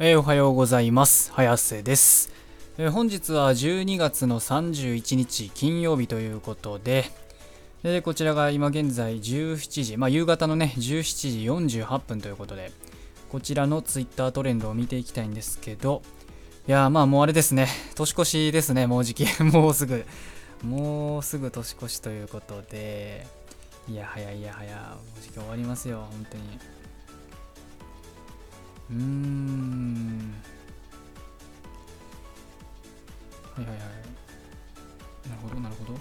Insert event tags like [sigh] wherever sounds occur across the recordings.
えー、おはようございます。早瀬です、えー、本日は12月の31日金曜日ということで、えー、こちらが今現在17時、まあ、夕方のね17時48分ということでこちらのツイッタートレンドを見ていきたいんですけどいやまあもうあれですね。年越しですねもうじき。[laughs] もうすぐ。もうすぐ年越しということで。いや早いや早もうじき終わりますよ本当に。うん。はいはいはい。なるほどなるほど。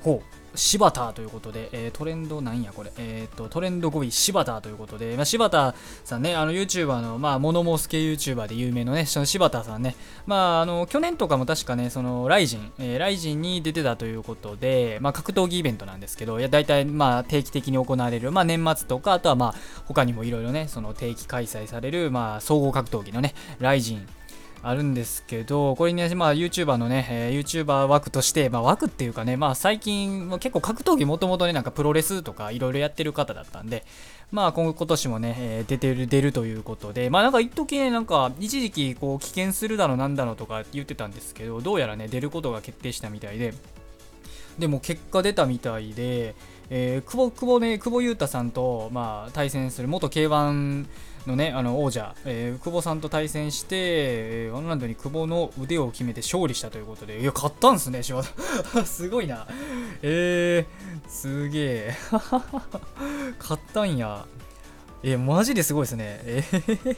ほう。柴田ということで、えー、トレンドなんやこれ、えーと、トレンド5位柴田ということで、まあ、柴田さんね、あの YouTuber の、まあ、モノモス系 YouTuber で有名のね、その柴田さんね、まあ、あの去年とかも確かね、そのライジン、えー、ライジンに出てたということで、まあ、格闘技イベントなんですけど、いや大体、まあ、定期的に行われる、まあ、年末とか、あとは、まあ、他にもいろいろね、その定期開催される、まあ、総合格闘技のね、ライジン、あるんですけど、これね、まあ、YouTuber のね、えー、YouTuber 枠として、まあ、枠っていうかね、まあ、最近、結構格闘技もともとね、なんかプロレスとかいろいろやってる方だったんで、まあ、今年もね、えー、出てる、出るということで、まあ、なんか一時ね、なんか、一時期、こう、危険するだろ、なんだろとか言ってたんですけど、どうやらね、出ることが決定したみたいで、でも結果出たみたいで、えー、久保、久保ね、久保優太さんと、まあ、対戦する元 K1 のね、あの王者、えー、久保さんと対戦して、えー、ワンランドに久保の腕を決めて勝利したということで、いや、勝ったんすね、柴田。[laughs] すごいな。えー、すげえ。[laughs] 勝ったんや。えー、マジですごいですね。えー、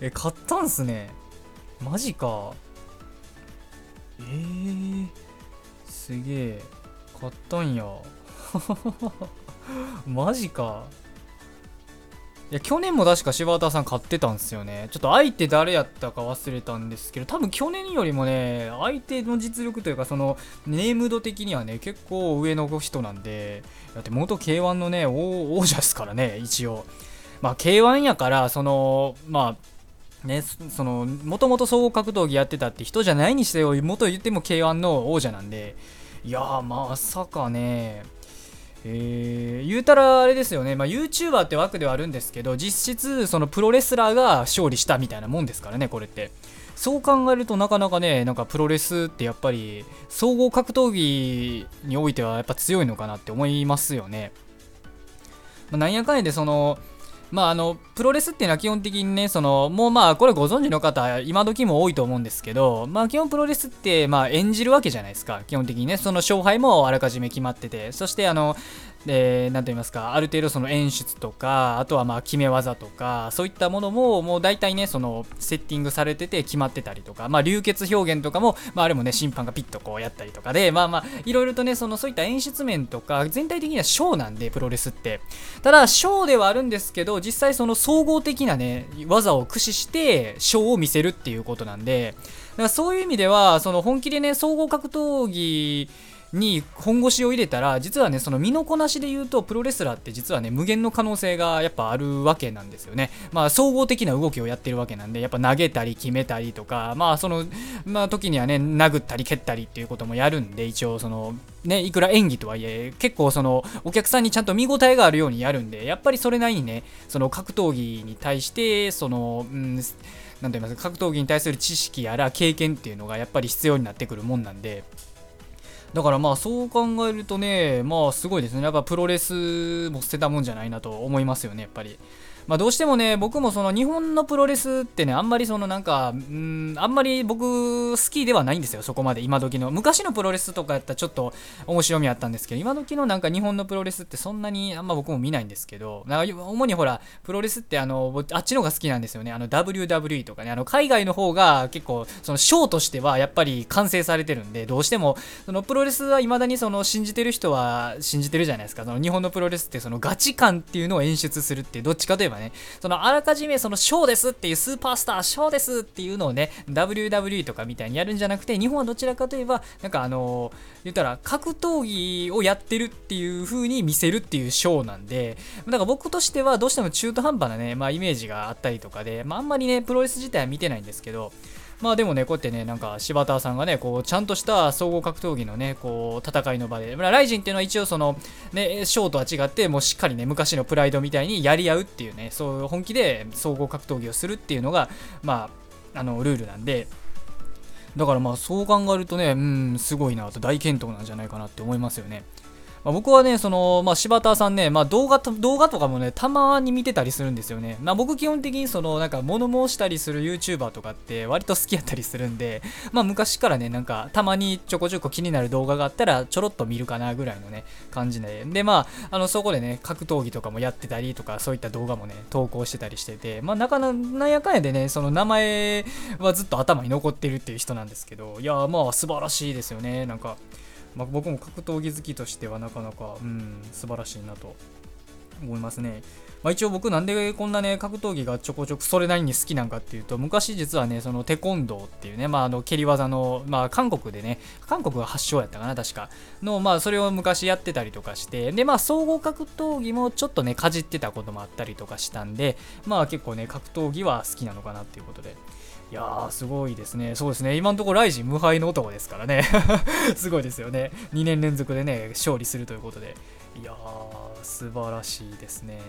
[laughs] え勝ったんすね。マジか。えー、すげえ。勝ったんや。[laughs] マジか。いや去年も確か柴田さん買ってたんですよね。ちょっと相手誰やったか忘れたんですけど、多分去年よりもね、相手の実力というか、そのネーム度的にはね、結構上の人なんで、だって元 K1 のね、王者ですからね、一応。まあ K1 やから、その、まあ、ね、その、もともと総合格闘技やってたって人じゃないにしてよ、元言っても K1 の王者なんで、いやー、まさかね、えー、言うたらあれですよね、まあ、YouTuber って枠ではあるんですけど実質そのプロレスラーが勝利したみたいなもんですからねこれって。そう考えるとなかなかねなんかプロレスってやっぱり総合格闘技においてはやっぱ強いのかなって思いますよね、まあ、なんやかんやでそのまああのプロレスっていうのは基本的にねそのもうまあこれご存知の方今時も多いと思うんですけどまあ基本プロレスってまあ演じるわけじゃないですか基本的にね。その勝敗もあらかじめ決まってて。そしてあので何と言いますかある程度その演出とかあとはまあ決め技とかそういったものももう大体ねそのセッティングされてて決まってたりとかまあ流血表現とかもまああれもね審判がピッとこうやったりとかでまあまあいろいろとねそのそういった演出面とか全体的にはショーなんでプロレスって。ただショーではあるんですけど実際その総合的なね技を駆使してショーを見せるっていうことなんでだからそういう意味ではその本気でね総合格闘技に本腰を入れたら実はねその身のこなしで言うとプロレスラーって実はね無限の可能性がやっぱあるわけなんですよね。まあ総合的な動きをやってるわけなんでやっぱ投げたり決めたりとかまあそのまあ時にはね殴ったり蹴ったりっていうこともやるんで一応そのねいくら演技とはいえ結構そのお客さんにちゃんと見応えがあるようにやるんでやっぱりそれなりにねその格闘技に対してそのうん何と言いますか格闘技に対する知識やら経験っていうのがやっぱり必要になってくるもんなんでだからまあそう考えるとね、まあすごいですね。やっぱプロレスも捨てたもんじゃないなと思いますよね、やっぱり。まあ、どうしてもね、僕もその日本のプロレスってね、あんまりそのなんか、うん、あんまり僕好きではないんですよ、そこまで、今時の。昔のプロレスとかやったらちょっと面白みあったんですけど、今時のなんか日本のプロレスってそんなにあんま僕も見ないんですけど、なんか主にほら、プロレスってあの、あっちのが好きなんですよね、あの WWE とかね、あの海外の方が結構、そのショーとしてはやっぱり完成されてるんで、どうしても、そのプロレスは未だにその信じてる人は信じてるじゃないですか、その日本のプロレスってそのガチ感っていうのを演出するって、どっちかといえばね、そのあらかじめそのショーですっていうスーパースターショーですっていうのをね WWE とかみたいにやるんじゃなくて日本はどちらかといえばなんかあの言ったら格闘技をやってるっていう風に見せるっていうショーなんでだから僕としてはどうしても中途半端なね、まあ、イメージがあったりとかで、まあ、あんまりねプロレス自体は見てないんですけどまあでもね、こうやってね、なんか柴田さんがね、こうちゃんとした総合格闘技のね、こう戦いの場で、まあ、ライジンっていうのは一応その、ね、ショーとは違って、もうしっかりね、昔のプライドみたいにやり合うっていうね、そう本気で総合格闘技をするっていうのが、まあ、あのルールなんで、だからまあそう考えるとね、うん、すごいなと大健闘なんじゃないかなって思いますよね。まあ、僕はね、その、まあ、柴田さんね、まあ、動画と、動画とかもね、たまに見てたりするんですよね。まあ、僕基本的にその、なんか物申したりする YouTuber とかって割と好きやったりするんで、まあ、昔からね、なんか、たまにちょこちょこ気になる動画があったら、ちょろっと見るかなぐらいのね、感じで。で、まあ、あの、そこでね、格闘技とかもやってたりとか、そういった動画もね、投稿してたりしてて、まあ、なかなやかんやでね、その名前はずっと頭に残ってるっていう人なんですけど、いや、まあ、素晴らしいですよね。なんか、まあ、僕も格闘技好きとしてはなかなか、うん、素晴らしいなと思いますね。まあ、一応僕なんでこんなね格闘技がちょこちょこそれなりに好きなんかっていうと昔実はねそのテコンドーっていうね、まあ、あの蹴り技の、まあ、韓国でね韓国が発祥やったかな確かのまあそれを昔やってたりとかしてでまあ総合格闘技もちょっとねかじってたこともあったりとかしたんでまあ結構ね格闘技は好きなのかなっていうことでいやー、すごいですね。そうですね。今のところライジン無敗の男ですからね。[laughs] すごいですよね。2年連続でね、勝利するということで。いやー、素晴らしいですね。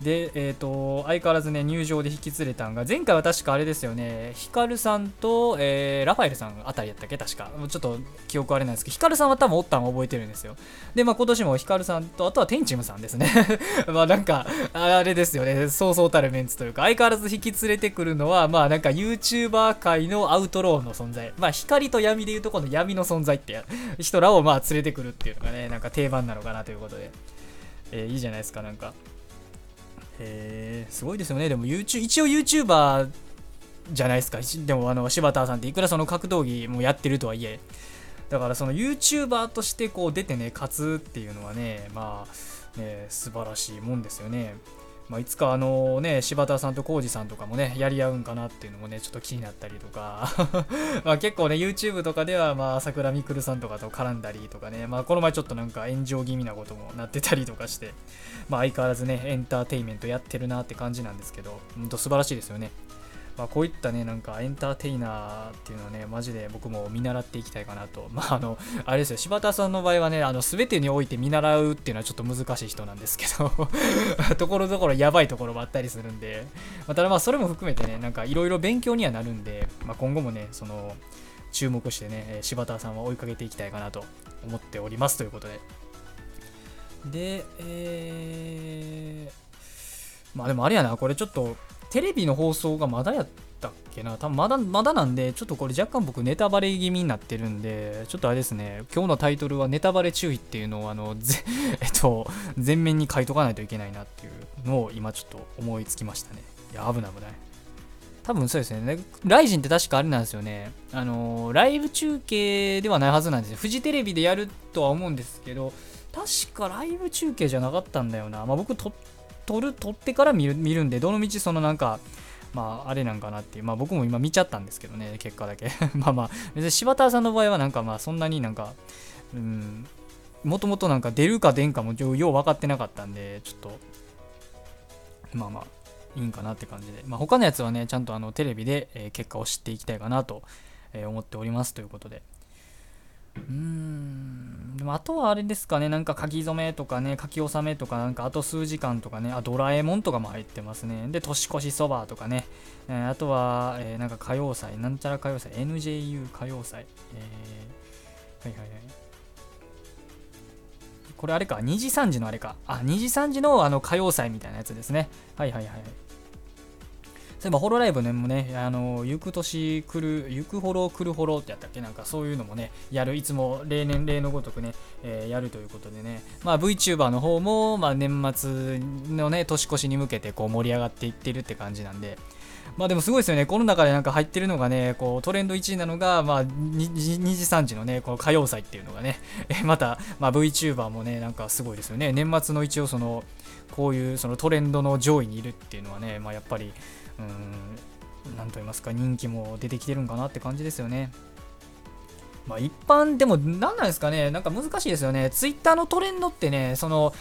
で、えっ、ー、と、相変わらずね、入場で引き連れたんが、前回は確かあれですよね、ヒカルさんと、えー、ラファエルさんあたりやったっけ？確か。ちょっと記憶あれなんですけど、ヒカルさんは多分おったん覚えてるんですよ。で、まあ今年もヒカルさんと、あとはテンチムさんですね。[laughs] まあなんか、あれですよね、そうそうたるメンツというか、相変わらず引き連れてくるのは、まあなんか YouTuber 界のアウトローの存在。まあ光と闇でいうとこの闇の存在って人らをまあ連れてくるっていうのがね、なんか定番なのかなということで。えー、いいじゃないですか、なんか。へえすごいですよね。でも YouTube 一応 YouTuber じゃないですか。でもあの柴田さんっていくらその格闘技もやってるとはいえ。だからその YouTuber としてこう出てね勝つっていうのはねまあね素晴らしいもんですよね。まあ、いつかあのね柴田さんと浩二さんとかもねやり合うんかなっていうのもねちょっと気になったりとか。[laughs] まあ結構ね YouTube とかではまあ朝倉未来さんとかと絡んだりとかね。まあこの前ちょっとなんか炎上気味なこともなってたりとかして。まあ相変わらずねエンターテインメントやってるなって感じなんですけど。ほんと素晴らしいですよね。まあ、こういったね、なんかエンターテイナーっていうのはね、マジで僕も見習っていきたいかなと。[laughs] まあ、あの、あれですよ、柴田さんの場合はね、あの、すべてにおいて見習うっていうのはちょっと難しい人なんですけど [laughs] ところどころやばいところもあったりするんで、まあ、ただまあ、それも含めてね、なんかいろいろ勉強にはなるんで、まあ、今後もね、その、注目してね、柴田さんは追いかけていきたいかなと思っておりますということで。で、えー、まあでもあれやな、これちょっとテレビの放送がまだやったっけな？多分まだまだなんでちょっとこれ若干僕ネタバレ気味になってるんでちょっとあれですね今日のタイトルはネタバレ注意っていうのをあの [laughs] えっと前面に書いとかないといけないなっていうのを今ちょっと思いつきましたねいや危ない危ない多分そうですね。ライジンって確かあれなんですよね。あのー、ライブ中継ではないはずなんですよ。フジテレビでやるとは思うんですけど、確かライブ中継じゃなかったんだよな。まあ僕撮撮る撮ってから見る見るんでどのみちそのなんかまああれなんかなっていうまあ僕も今見ちゃったんですけどね結果だけ。[laughs] まあまあ別に柴田さんの場合はなんかまあそんなになんかうんもともとなんか出るか出んかもよう分かってなかったんでちょっとまあまあいいんかなって感じで。まあ他のやつはねちゃんとあのテレビで、え結果を知っていきたいかなと、え思っておりますということで。うん。でもあとはあれですかね、なんか書き初めとかね、書き納めとか、なんかあと数時間とかね、あ、ドラえもんとかも入ってますね。で、年越しそばとかね、えー、あとは、えー、なんか歌謡祭、なんちゃら歌謡祭、NJU 歌謡祭、えー、はいはいはい。これあれか、2時3時のあれか。あ、2時3時のあの歌謡祭みたいなやつですね。はいはいはい。そういえばホロライブね、もね、あの、行く年来る、行くほろ来るほろってやったっけ？なんかそういうのもね、やる、いつも例年例のごとくね、えー、やるということでね、まあ VTuber の方も、まあ年末のね、年越しに向けてこう盛り上がっていってるって感じなんで、まあでもすごいですよね。この中でなんか入ってるのがね、こうトレンド1位なのが、まあ 2, 時3時のね、この歌謡祭っていうのがね、[laughs] えまた、まあ VTuber もね、なんかすごいですよね。年末の一応その、こういうそのトレンドの上位にいるっていうのはね、まあやっぱり、うん、何と言いますか、人気も出てきてるんかなって感じですよね。まあ一般でも何なんですかね、なんか難しいですよね。ツイッターのトレンドってね、その、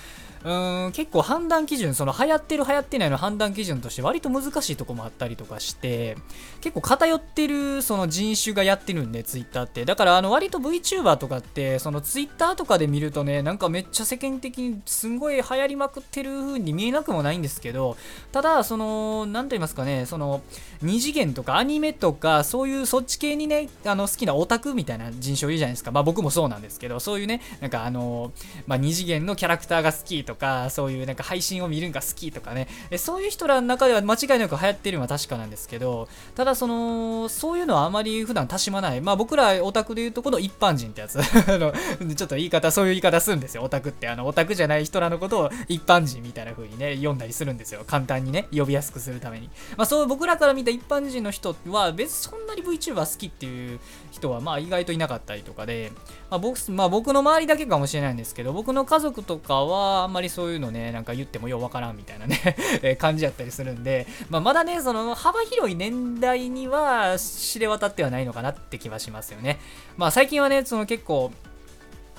うん結構判断基準その流行ってる流行ってないの判断基準として割と難しいとこもあったりとかして結構偏ってるその人種がやってるんでツイッターって。だからあの割と VTuber とかってそのツイッターとかで見るとねなんかめっちゃ世間的にすんごい流行りまくってる風に見えなくもないんですけどただその何と言いますかねその二次元とかアニメとかそういうそっち系にねあの好きなオタクみたいな人種いるじゃないですか。まあ僕もそうなんですけどそういうねなんかあのまあ二次元のキャラクターが好きとかかそういうなんか配信を見るんが好きとかね。えそういう人らの中では間違いなく流行ってるのは確かなんですけどただそのそういうのはあまり普段たしまない。まあ僕らオタクでいうとこの一般人ってやつ。[laughs] のちょっと言い方そういう言い方するんですよ。オタクって。あのオタクじゃない人らのことを一般人みたいな風にね読んだりするんですよ。簡単にね呼びやすくするために。まあそう僕らから見た一般人の人は別にそんなに VTuber 好きっていう人はまあ意外といなかったりとかで、まあ僕まあ、僕の周りだけかもしれないんですけど僕の家族とかはまりそういうのねなんか言ってもようわからんみたいなね [laughs] 感じやったりするんで、まあ、まだねその幅広い年代には知れ渡ってはないのかなって気はしますよね。まあ最近はねその結構、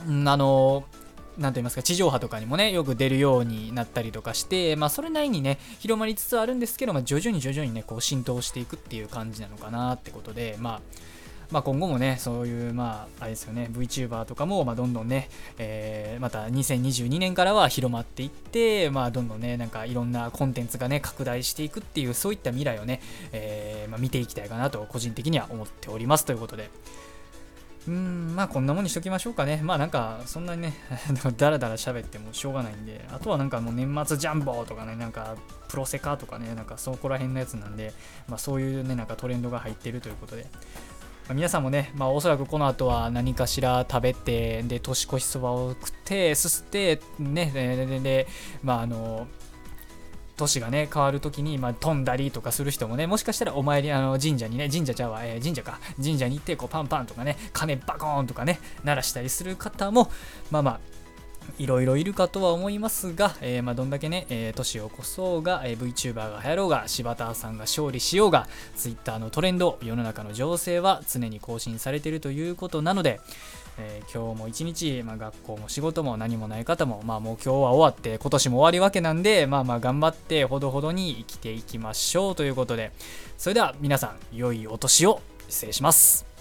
あのなんと言いますか、地上波とかにもね、よく出るようになったりとかして、まあ、それなりにね、広まりつつあるんですけど、まあ、徐々に徐々にね、こう浸透していくっていう感じなのかなってことで、まあ、まあ、今後もね、そういう、まあ、あれですよね、VTuber とかも、まあ、どんどんね、えー、また2022年からは広まっていって、まあ、どんどんね、なんかいろんなコンテンツがね、拡大していくっていう、そういった未来をね、えー、まあ、見ていきたいかなと、個人的には思っておりますということで、うん、まあこんなもんにしときましょうかね。まあなんか、そんなにね、だらだら喋ってもしょうがないんで、あとはなんかもう年末ジャンボとかね、なんかプロセカとかね、なんかそこら辺のやつなんで、まあそういうね、なんかトレンドが入ってるということで、皆さんもね、まあ、おそらくこの後は何かしら食べて、で、年越しそばを食って、すすって、ね、で、でまあ、あの、年がね変わるときに、まあ、飛んだりとかする人もねもしかしたらお参りあの神社にね神社ちゃうわ、えー、神社か。神社に行ってこうパンパンとかね金バコーンとかね鳴らしたりする方もまあまあいろいろいるかとは思いますが、えー、まあ、どんだけね、えー、年を越そうが、えー、VTuber が流行ろうが、柴田さんが勝利しようが、Twitter のトレンド、世の中の情勢は常に更新されているということなので、えー、今日も一日、まあ、学校も仕事も何もない方も、まあ、もう今日は終わって今年も終わりわけなんで、まあまあ頑張ってほどほどに生きていきましょうということで、それでは皆さん、良いお年を失礼します。